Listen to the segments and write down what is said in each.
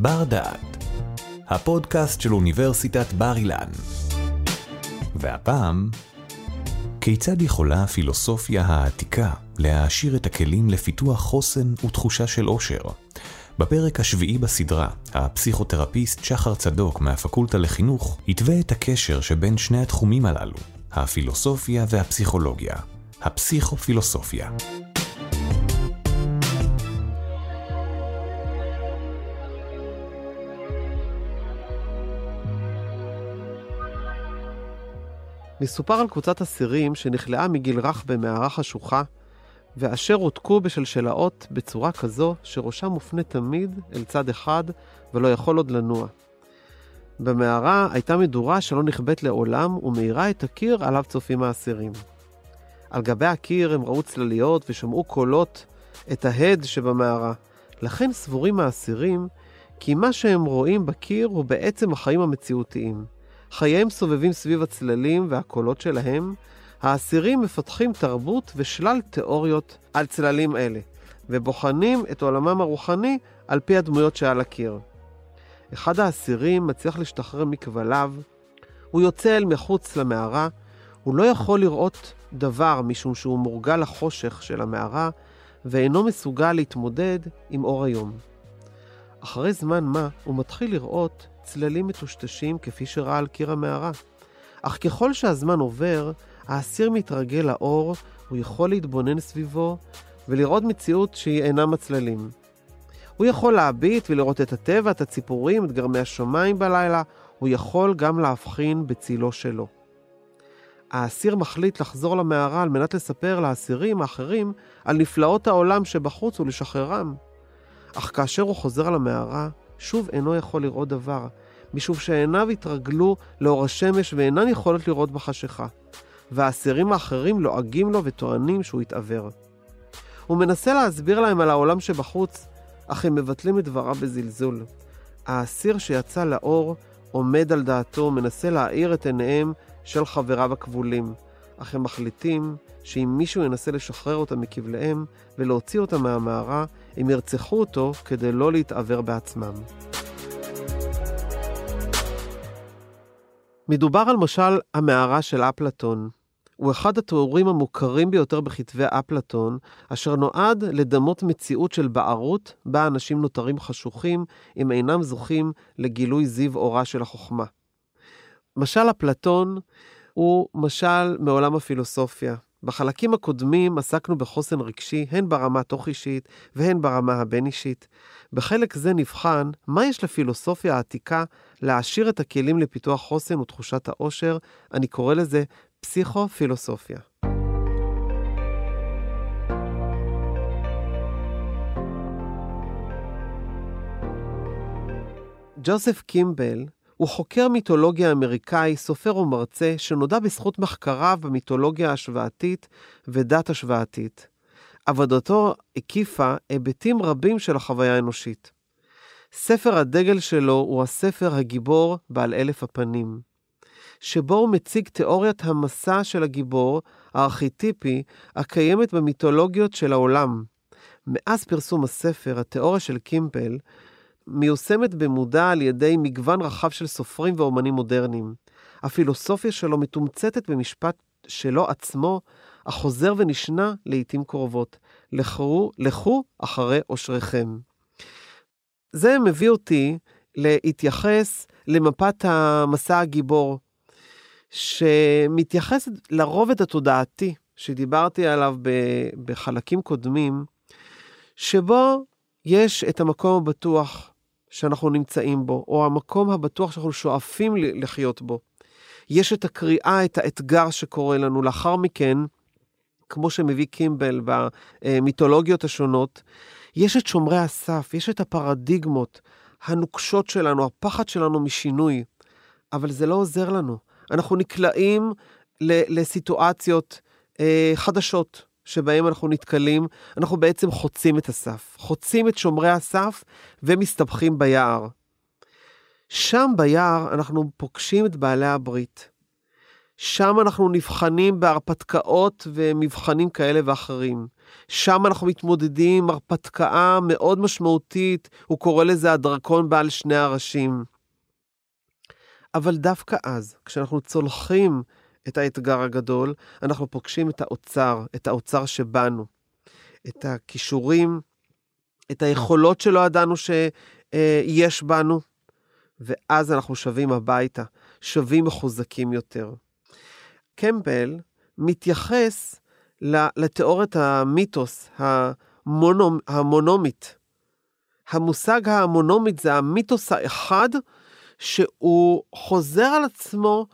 בר דעת, הפודקאסט של אוניברסיטת בר אילן. והפעם, כיצד יכולה הפילוסופיה העתיקה להעשיר את הכלים לפיתוח חוסן ותחושה של עושר? בפרק השביעי בסדרה, הפסיכותרפיסט שחר צדוק מהפקולטה לחינוך התווה את הקשר שבין שני התחומים הללו, הפילוסופיה והפסיכולוגיה, הפסיכופילוסופיה. מסופר על קבוצת אסירים שנכלאה מגיל רך במערה חשוכה, ואשר הותקו בשלשלאות בצורה כזו שראשם מופנה תמיד אל צד אחד ולא יכול עוד לנוע. במערה הייתה מדורה שלא נכבאת לעולם ומאירה את הקיר עליו צופים האסירים. על גבי הקיר הם ראו צלליות ושמעו קולות את ההד שבמערה. לכן סבורים האסירים כי מה שהם רואים בקיר הוא בעצם החיים המציאותיים. חייהם סובבים סביב הצללים והקולות שלהם, האסירים מפתחים תרבות ושלל תיאוריות על צללים אלה, ובוחנים את עולמם הרוחני על פי הדמויות שעל הקיר. אחד האסירים מצליח להשתחרר מכבליו, הוא יוצא אל מחוץ למערה, הוא לא יכול לראות דבר משום שהוא מורגל לחושך של המערה, ואינו מסוגל להתמודד עם אור היום. אחרי זמן מה הוא מתחיל לראות צללים מטושטשים כפי שראה על קיר המערה. אך ככל שהזמן עובר, האסיר מתרגל לאור, הוא יכול להתבונן סביבו ולראות מציאות שהיא אינה מצללים. הוא יכול להביט ולראות את הטבע, את הציפורים, את גרמי השמיים בלילה, הוא יכול גם להבחין בצילו שלו. האסיר מחליט לחזור למערה על מנת לספר לאסירים האחרים על נפלאות העולם שבחוץ ולשחררם. אך כאשר הוא חוזר למערה, שוב אינו יכול לראות דבר, משום שעיניו התרגלו לאור השמש ואינן יכולות לראות בחשיכה, והאסירים האחרים לועגים לו וטוענים שהוא התעוור. הוא מנסה להסביר להם על העולם שבחוץ, אך הם מבטלים את דבריו בזלזול. האסיר שיצא לאור עומד על דעתו ומנסה להאיר את עיניהם של חבריו הכבולים, אך הם מחליטים שאם מישהו ינסה לשחרר אותם מכבליהם ולהוציא אותם מהמערה, הם ירצחו אותו כדי לא להתעוור בעצמם. מדובר על משל המערה של אפלטון. הוא אחד התיאורים המוכרים ביותר בכתבי אפלטון, אשר נועד לדמות מציאות של בערות, בה אנשים נותרים חשוכים, אם אינם זוכים לגילוי זיו אורה של החוכמה. משל אפלטון הוא משל מעולם הפילוסופיה. בחלקים הקודמים עסקנו בחוסן רגשי, הן ברמה התוך-אישית והן ברמה הבין-אישית. בחלק זה נבחן מה יש לפילוסופיה העתיקה להעשיר את הכלים לפיתוח חוסן ותחושת העושר, אני קורא לזה פסיכו-פילוסופיה. ג'וזף קימבל הוא חוקר מיתולוגיה אמריקאי, סופר ומרצה, שנודע בזכות מחקריו במיתולוגיה השוואתית ודת השוואתית. עבודתו הקיפה היבטים רבים של החוויה האנושית. ספר הדגל שלו הוא הספר הגיבור בעל אלף הפנים, שבו הוא מציג תיאוריית המסע של הגיבור, הארכיטיפי, הקיימת במיתולוגיות של העולם. מאז פרסום הספר, התיאוריה של קימפל מיושמת במודע על ידי מגוון רחב של סופרים ואומנים מודרניים. הפילוסופיה שלו מתומצתת במשפט שלו עצמו, החוזר ונשנה לעתים קרובות. לכו, לכו אחרי אושריכם. זה מביא אותי להתייחס למפת המסע הגיבור, שמתייחסת לרובד התודעתי שדיברתי עליו בחלקים קודמים, שבו יש את המקום הבטוח שאנחנו נמצאים בו, או המקום הבטוח שאנחנו שואפים לחיות בו. יש את הקריאה, את האתגר שקורה לנו. לאחר מכן, כמו שמביא קימבל במיתולוגיות השונות, יש את שומרי הסף, יש את הפרדיגמות הנוקשות שלנו, הפחד שלנו משינוי, אבל זה לא עוזר לנו. אנחנו נקלעים לסיטואציות אה, חדשות שבהן אנחנו נתקלים, אנחנו בעצם חוצים את הסף, חוצים את שומרי הסף ומסתבכים ביער. שם ביער אנחנו פוגשים את בעלי הברית, שם אנחנו נבחנים בהרפתקאות ומבחנים כאלה ואחרים. שם אנחנו מתמודדים עם הרפתקה מאוד משמעותית, הוא קורא לזה הדרקון בעל שני הראשים. אבל דווקא אז, כשאנחנו צולחים את האתגר הגדול, אנחנו פוגשים את האוצר, את האוצר שבנו, את הכישורים, את היכולות שלא ידענו שיש בנו, ואז אנחנו שבים הביתה, שבים מחוזקים יותר. קמפל מתייחס לתיאוריית המיתוס המונומ, המונומית. המושג המונומית זה המיתוס האחד שהוא חוזר על עצמו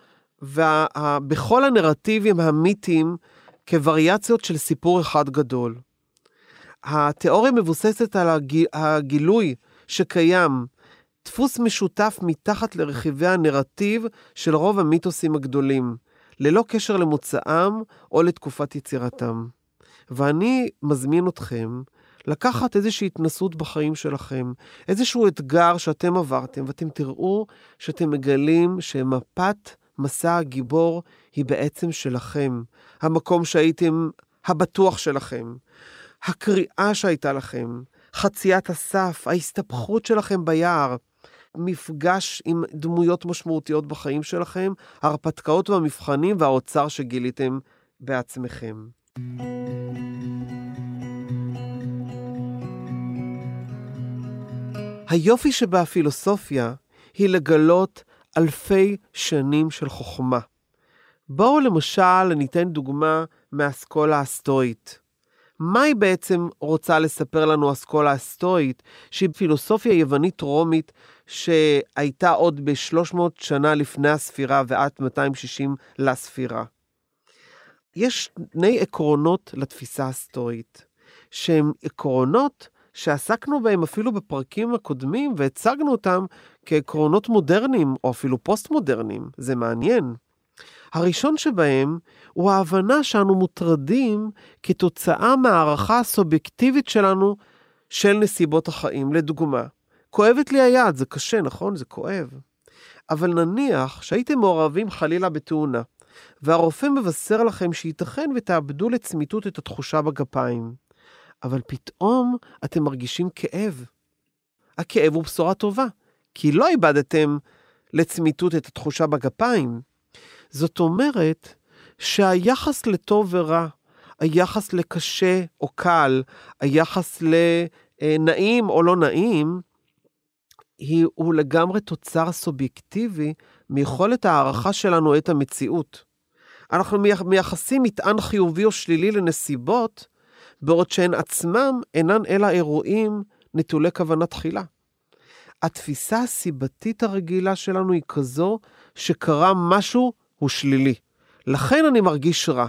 וה, בכל הנרטיבים המיתיים כווריאציות של סיפור אחד גדול. התיאוריה מבוססת על הגיל, הגילוי שקיים דפוס משותף מתחת לרכיבי הנרטיב של רוב המיתוסים הגדולים, ללא קשר למוצאם או לתקופת יצירתם. ואני מזמין אתכם לקחת איזושהי התנסות בחיים שלכם, איזשהו אתגר שאתם עברתם, ואתם תראו שאתם מגלים שמפת מסע הגיבור היא בעצם שלכם. המקום שהייתם הבטוח שלכם, הקריאה שהייתה לכם, חציית הסף, ההסתבכות שלכם ביער, מפגש עם דמויות משמעותיות בחיים שלכם, ההרפתקאות והמבחנים והאוצר שגיליתם בעצמכם. היופי שבפילוסופיה היא לגלות אלפי שנים של חוכמה. בואו למשל ניתן דוגמה מהאסכולה הסטואית. מה היא בעצם רוצה לספר לנו אסכולה הסטואית, שהיא פילוסופיה יוונית רומית שהייתה עוד ב-300 שנה לפני הספירה ועד 260 לספירה. יש שני עקרונות לתפיסה הסטואית, שהם עקרונות שעסקנו בהם אפילו בפרקים הקודמים והצגנו אותם כעקרונות מודרניים או אפילו פוסט-מודרניים. זה מעניין. הראשון שבהם הוא ההבנה שאנו מוטרדים כתוצאה מהערכה הסובייקטיבית שלנו של נסיבות החיים. לדוגמה, כואבת לי היד, זה קשה, נכון? זה כואב. אבל נניח שהייתם מעורבים חלילה בתאונה, והרופא מבשר לכם שייתכן ותאבדו לצמיתות את התחושה בגפיים. אבל פתאום אתם מרגישים כאב. הכאב הוא בשורה טובה, כי לא איבדתם לצמיתות את התחושה בגפיים. זאת אומרת שהיחס לטוב ורע, היחס לקשה או קל, היחס לנעים או לא נעים, הוא לגמרי תוצר סובייקטיבי מיכולת הערכה שלנו את המציאות. אנחנו מייחסים מטען חיובי או שלילי לנסיבות, בעוד שהן עצמם אינן אלא אירועים נטולי כוונה תחילה. התפיסה הסיבתית הרגילה שלנו היא כזו שקרה משהו הוא שלילי. לכן אני מרגיש רע.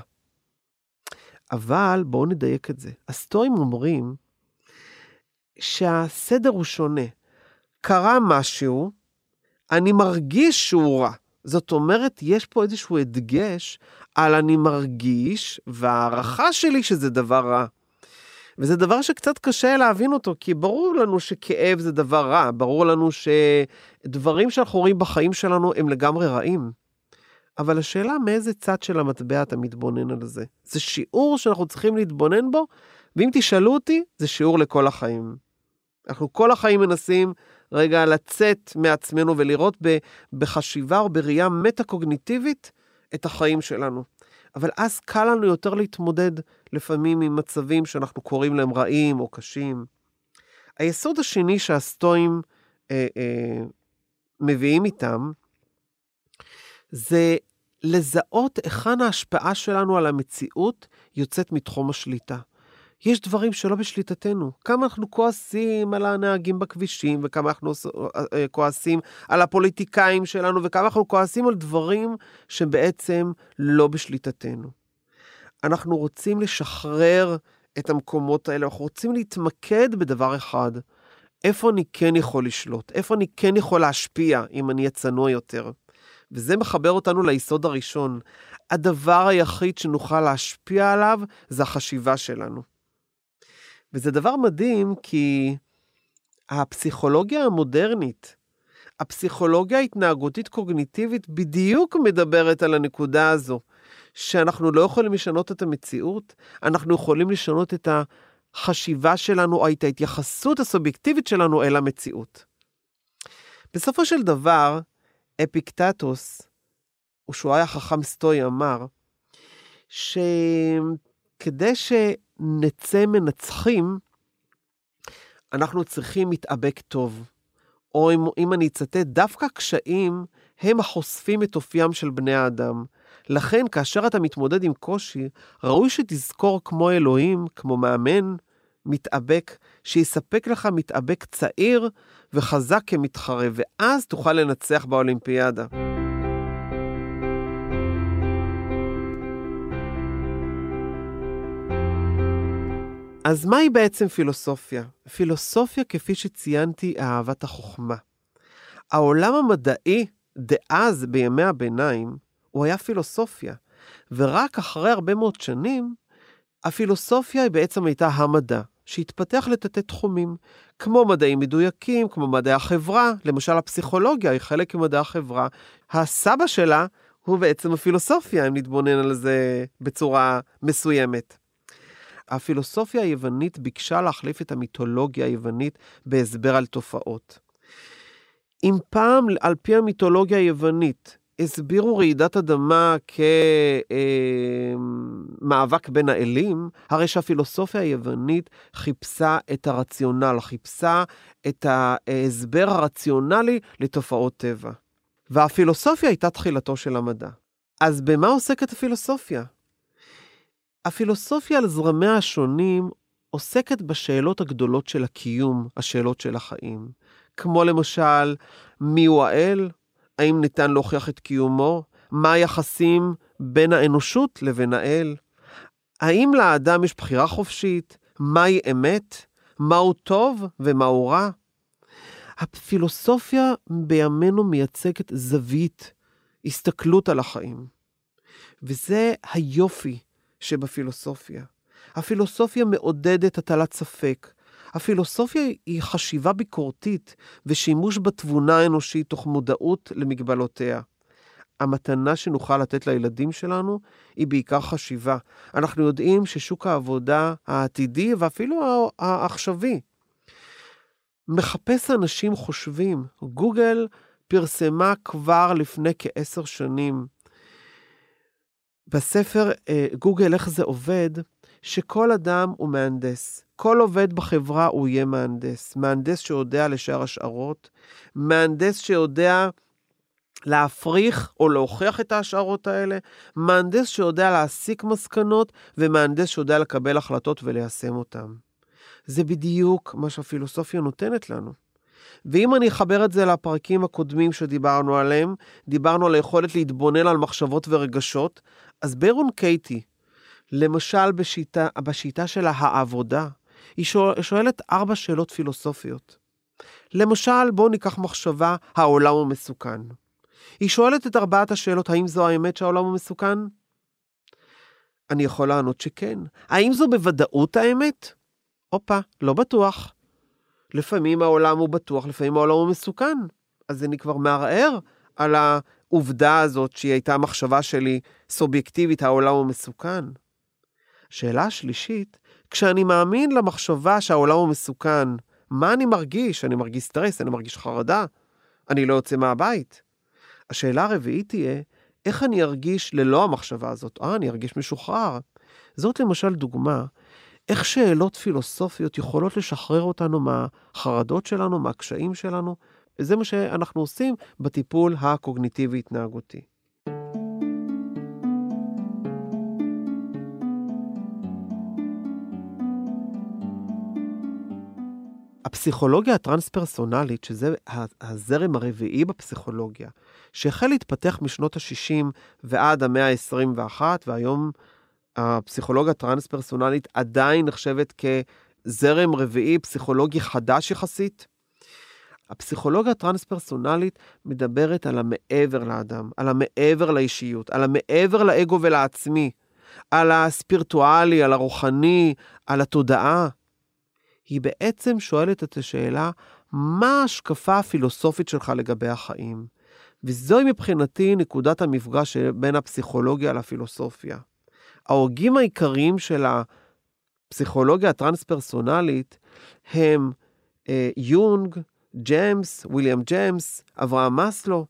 אבל בואו נדייק את זה. הסטואים אומרים שהסדר הוא שונה. קרה משהו, אני מרגיש שהוא רע. זאת אומרת, יש פה איזשהו הדגש על אני מרגיש, והערכה שלי שזה דבר רע. וזה דבר שקצת קשה להבין אותו, כי ברור לנו שכאב זה דבר רע, ברור לנו שדברים שאנחנו רואים בחיים שלנו הם לגמרי רעים. אבל השאלה מאיזה צד של המטבע אתה מתבונן על זה. זה שיעור שאנחנו צריכים להתבונן בו, ואם תשאלו אותי, זה שיעור לכל החיים. אנחנו כל החיים מנסים רגע לצאת מעצמנו ולראות בחשיבה או בראייה מטה-קוגניטיבית את החיים שלנו. אבל אז קל לנו יותר להתמודד לפעמים עם מצבים שאנחנו קוראים להם רעים או קשים. היסוד השני שהסטואים אה, אה, מביאים איתם, זה לזהות היכן ההשפעה שלנו על המציאות יוצאת מתחום השליטה. יש דברים שלא בשליטתנו. כמה אנחנו כועסים על הנהגים בכבישים, וכמה אנחנו אה, כועסים על הפוליטיקאים שלנו, וכמה אנחנו כועסים על דברים שבעצם לא בשליטתנו. אנחנו רוצים לשחרר את המקומות האלה, אנחנו רוצים להתמקד בדבר אחד. איפה אני כן יכול לשלוט? איפה אני כן יכול להשפיע אם אני אהיה צנוע יותר? וזה מחבר אותנו ליסוד הראשון. הדבר היחיד שנוכל להשפיע עליו זה החשיבה שלנו. וזה דבר מדהים כי הפסיכולוגיה המודרנית, הפסיכולוגיה ההתנהגותית קוגניטיבית בדיוק מדברת על הנקודה הזו, שאנחנו לא יכולים לשנות את המציאות, אנחנו יכולים לשנות את החשיבה שלנו או את ההתייחסות הסובייקטיבית שלנו אל המציאות. בסופו של דבר, אפיקטטוס, שהוא היה חכם סטוי, אמר, שכדי שנצא מנצחים, אנחנו צריכים מתאבק טוב. או אם, אם אני אצטט, דווקא קשיים הם החושפים את אופיים של בני האדם. לכן, כאשר אתה מתמודד עם קושי, ראוי שתזכור כמו אלוהים, כמו מאמן, מתאבק, שיספק לך מתאבק צעיר וחזק כמתחרה, ואז תוכל לנצח באולימפיאדה. אז מהי בעצם פילוסופיה? פילוסופיה, כפי שציינתי, אהבת החוכמה. העולם המדעי דאז, בימי הביניים, הוא היה פילוסופיה, ורק אחרי הרבה מאוד שנים, הפילוסופיה היא בעצם הייתה המדע, שהתפתח לתתי תחומים, כמו מדעים מדויקים, כמו מדעי החברה, למשל הפסיכולוגיה היא חלק ממדעי החברה. הסבא שלה הוא בעצם הפילוסופיה, אם נתבונן על זה בצורה מסוימת. הפילוסופיה היוונית ביקשה להחליף את המיתולוגיה היוונית בהסבר על תופעות. אם פעם, על פי המיתולוגיה היוונית, הסבירו רעידת אדמה כמאבק בין האלים, הרי שהפילוסופיה היוונית חיפשה את הרציונל, חיפשה את ההסבר הרציונלי לתופעות טבע. והפילוסופיה הייתה תחילתו של המדע. אז במה עוסקת הפילוסופיה? הפילוסופיה על זרמיה השונים עוסקת בשאלות הגדולות של הקיום, השאלות של החיים. כמו למשל, מיהו האל? האם ניתן להוכיח את קיומו? מה היחסים בין האנושות לבין האל? האם לאדם יש בחירה חופשית? מהי אמת? מהו טוב ומהו רע? הפילוסופיה בימינו מייצגת זווית, הסתכלות על החיים. וזה היופי שבפילוסופיה. הפילוסופיה מעודדת הטלת ספק. הפילוסופיה היא חשיבה ביקורתית ושימוש בתבונה האנושית תוך מודעות למגבלותיה. המתנה שנוכל לתת לילדים שלנו היא בעיקר חשיבה. אנחנו יודעים ששוק העבודה העתידי ואפילו העכשווי מחפש אנשים חושבים. גוגל פרסמה כבר לפני כעשר שנים בספר אה, גוגל איך זה עובד, שכל אדם הוא מהנדס. כל עובד בחברה הוא יהיה מהנדס. מהנדס שיודע לשער השערות, מהנדס שיודע להפריך או להוכיח את ההשערות האלה, מהנדס שיודע להסיק מסקנות, ומהנדס שיודע לקבל החלטות וליישם אותן. זה בדיוק מה שהפילוסופיה נותנת לנו. ואם אני אחבר את זה לפרקים הקודמים שדיברנו עליהם, דיברנו על היכולת להתבונן על מחשבות ורגשות, אז ברון קייטי, למשל בשיטה, בשיטה של העבודה, היא שואלת ארבע שאלות פילוסופיות. למשל, בואו ניקח מחשבה, העולם הוא מסוכן. היא שואלת את ארבעת השאלות, האם זו האמת שהעולם הוא מסוכן? אני יכול לענות שכן. האם זו בוודאות האמת? הופה, לא בטוח. לפעמים העולם הוא בטוח, לפעמים העולם הוא מסוכן. אז אני כבר מערער על העובדה הזאת שהיא הייתה המחשבה שלי סובייקטיבית, העולם הוא מסוכן. שאלה השלישית, כשאני מאמין למחשבה שהעולם הוא מסוכן, מה אני מרגיש? אני מרגיש סטרס, אני מרגיש חרדה, אני לא יוצא מהבית. השאלה הרביעית תהיה, איך אני ארגיש ללא המחשבה הזאת? אה, אני ארגיש משוחרר. זאת למשל דוגמה איך שאלות פילוסופיות יכולות לשחרר אותנו מהחרדות שלנו, מהקשיים שלנו, וזה מה שאנחנו עושים בטיפול הקוגניטיבי-התנהגותי. הפסיכולוגיה הטרנס-פרסונלית, שזה הזרם הרביעי בפסיכולוגיה, שהחל להתפתח משנות ה-60 ועד המאה ה-21, והיום הפסיכולוגיה הטרנס-פרסונלית עדיין נחשבת כזרם רביעי פסיכולוגי חדש יחסית. הפסיכולוגיה הטרנס-פרסונלית מדברת על המעבר לאדם, על המעבר לאישיות, על המעבר לאגו ולעצמי, על הספירטואלי, על הרוחני, על התודעה. היא בעצם שואלת את השאלה, מה ההשקפה הפילוסופית שלך לגבי החיים? וזוהי מבחינתי נקודת המפגש בין הפסיכולוגיה לפילוסופיה. ההוגים העיקריים של הפסיכולוגיה הטרנס-פרסונלית הם אה, יונג, ג'יימס, ויליאם ג'יימס, אברהם מאסלו.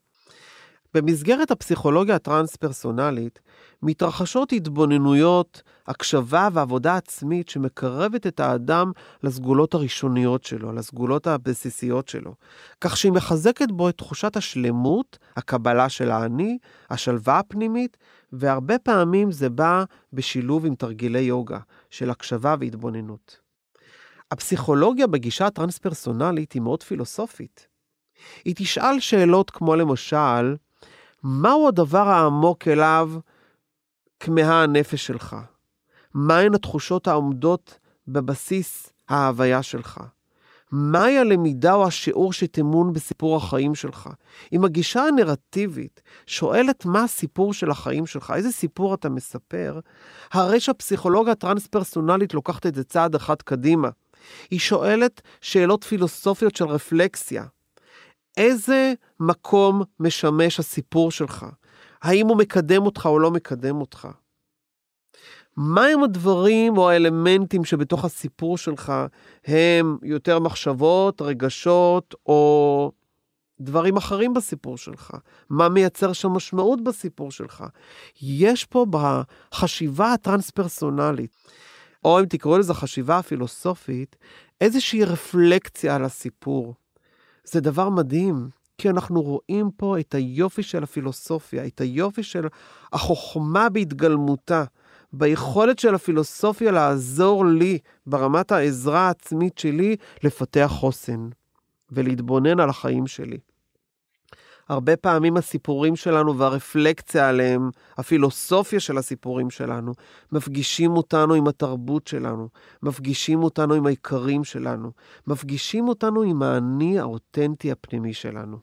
במסגרת הפסיכולוגיה הטרנס-פרסונלית מתרחשות התבוננויות, הקשבה ועבודה עצמית שמקרבת את האדם לסגולות הראשוניות שלו, לסגולות הבסיסיות שלו, כך שהיא מחזקת בו את תחושת השלמות, הקבלה של האני, השלווה הפנימית, והרבה פעמים זה בא בשילוב עם תרגילי יוגה של הקשבה והתבוננות. הפסיכולוגיה בגישה הטרנס-פרסונלית היא מאוד פילוסופית. היא תשאל שאלות כמו למשל, מהו הדבר העמוק אליו כמהה הנפש שלך? מהן התחושות העומדות בבסיס ההוויה שלך? מהי הלמידה או השיעור שטמון בסיפור החיים שלך? אם הגישה הנרטיבית שואלת מה הסיפור של החיים שלך, איזה סיפור אתה מספר, הרי שהפסיכולוגיה הטרנס-פרסונלית לוקחת את זה צעד אחד קדימה. היא שואלת שאלות פילוסופיות של רפלקסיה. איזה מקום משמש הסיפור שלך? האם הוא מקדם אותך או לא מקדם אותך? מהם הדברים או האלמנטים שבתוך הסיפור שלך הם יותר מחשבות, רגשות או דברים אחרים בסיפור שלך? מה מייצר שם משמעות בסיפור שלך? יש פה בחשיבה הטרנס-פרסונלית, או אם תקראו לזה חשיבה הפילוסופית, איזושהי רפלקציה על הסיפור. זה דבר מדהים, כי אנחנו רואים פה את היופי של הפילוסופיה, את היופי של החוכמה בהתגלמותה, ביכולת של הפילוסופיה לעזור לי, ברמת העזרה העצמית שלי, לפתח חוסן ולהתבונן על החיים שלי. הרבה פעמים הסיפורים שלנו והרפלקציה עליהם, הפילוסופיה של הסיפורים שלנו, מפגישים אותנו עם התרבות שלנו, מפגישים אותנו עם העיקרים שלנו, מפגישים אותנו עם האני האותנטי הפנימי שלנו.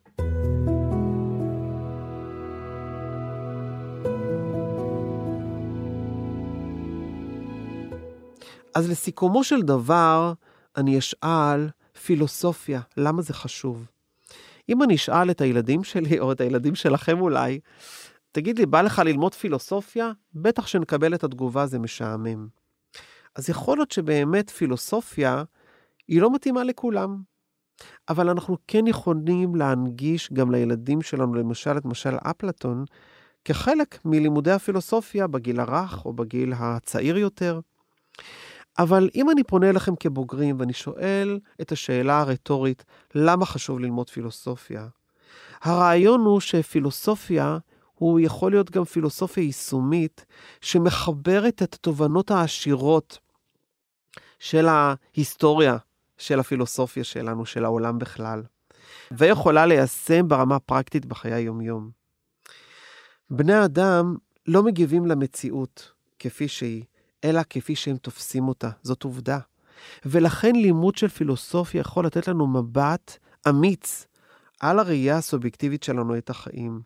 אז לסיכומו של דבר, אני אשאל, פילוסופיה, למה זה חשוב? אם אני אשאל את הילדים שלי, או את הילדים שלכם אולי, תגיד לי, בא לך ללמוד פילוסופיה? בטח שנקבל את התגובה, זה משעמם. אז יכול להיות שבאמת פילוסופיה היא לא מתאימה לכולם. אבל אנחנו כן יכולים להנגיש גם לילדים שלנו, למשל את משל אפלטון, כחלק מלימודי הפילוסופיה בגיל הרך או בגיל הצעיר יותר. אבל אם אני פונה אליכם כבוגרים ואני שואל את השאלה הרטורית, למה חשוב ללמוד פילוסופיה? הרעיון הוא שפילוסופיה הוא יכול להיות גם פילוסופיה יישומית שמחברת את התובנות העשירות של ההיסטוריה של הפילוסופיה שלנו, של העולם בכלל, ויכולה ליישם ברמה הפרקטית בחיי היומיום. בני אדם לא מגיבים למציאות כפי שהיא, אלא כפי שהם תופסים אותה. זאת עובדה. ולכן לימוד של פילוסופיה יכול לתת לנו מבט אמיץ על הראייה הסובייקטיבית שלנו את החיים.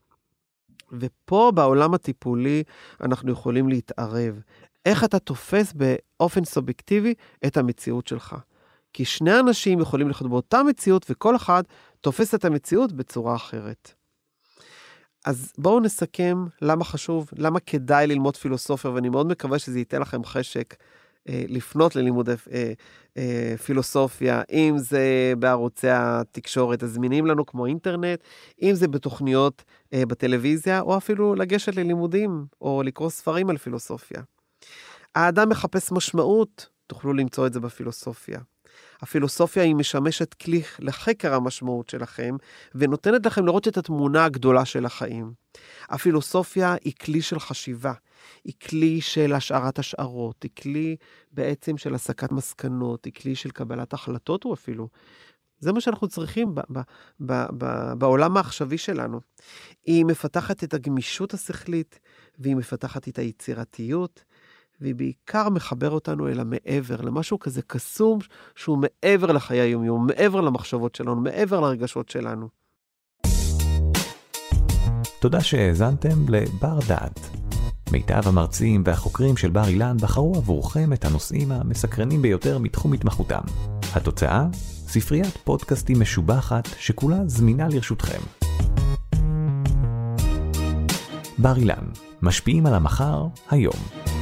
ופה בעולם הטיפולי אנחנו יכולים להתערב. איך אתה תופס באופן סובייקטיבי את המציאות שלך. כי שני אנשים יכולים לחיות באותה מציאות וכל אחד תופס את המציאות בצורה אחרת. אז בואו נסכם למה חשוב, למה כדאי ללמוד פילוסופיה, ואני מאוד מקווה שזה ייתן לכם חשק אה, לפנות ללימודי אה, אה, פילוסופיה, אם זה בערוצי התקשורת הזמינים לנו כמו אינטרנט, אם זה בתוכניות אה, בטלוויזיה, או אפילו לגשת ללימודים, או לקרוא ספרים על פילוסופיה. האדם מחפש משמעות, תוכלו למצוא את זה בפילוסופיה. הפילוסופיה היא משמשת כלי לחקר המשמעות שלכם, ונותנת לכם לראות את התמונה הגדולה של החיים. הפילוסופיה היא כלי של חשיבה, היא כלי של השערת השערות, היא כלי בעצם של הסקת מסקנות, היא כלי של קבלת החלטות הוא אפילו. זה מה שאנחנו צריכים ב- ב- ב- ב- בעולם העכשווי שלנו. היא מפתחת את הגמישות השכלית, והיא מפתחת את היצירתיות, והיא בעיקר מחבר אותנו אל המעבר, למשהו כזה קסום שהוא מעבר לחיי היומיום, מעבר למחשבות שלנו, מעבר לרגשות שלנו. תודה שהאזנתם לבר דעת. מיטב המרצים והחוקרים של בר אילן בחרו עבורכם את הנושאים המסקרנים ביותר מתחום התמחותם. התוצאה? ספריית פודקאסטים משובחת שכולה זמינה לרשותכם. בר אילן, משפיעים על המחר, היום.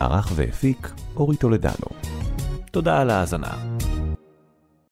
ערך והפיק אורי טולדנו. תודה על ההאזנה.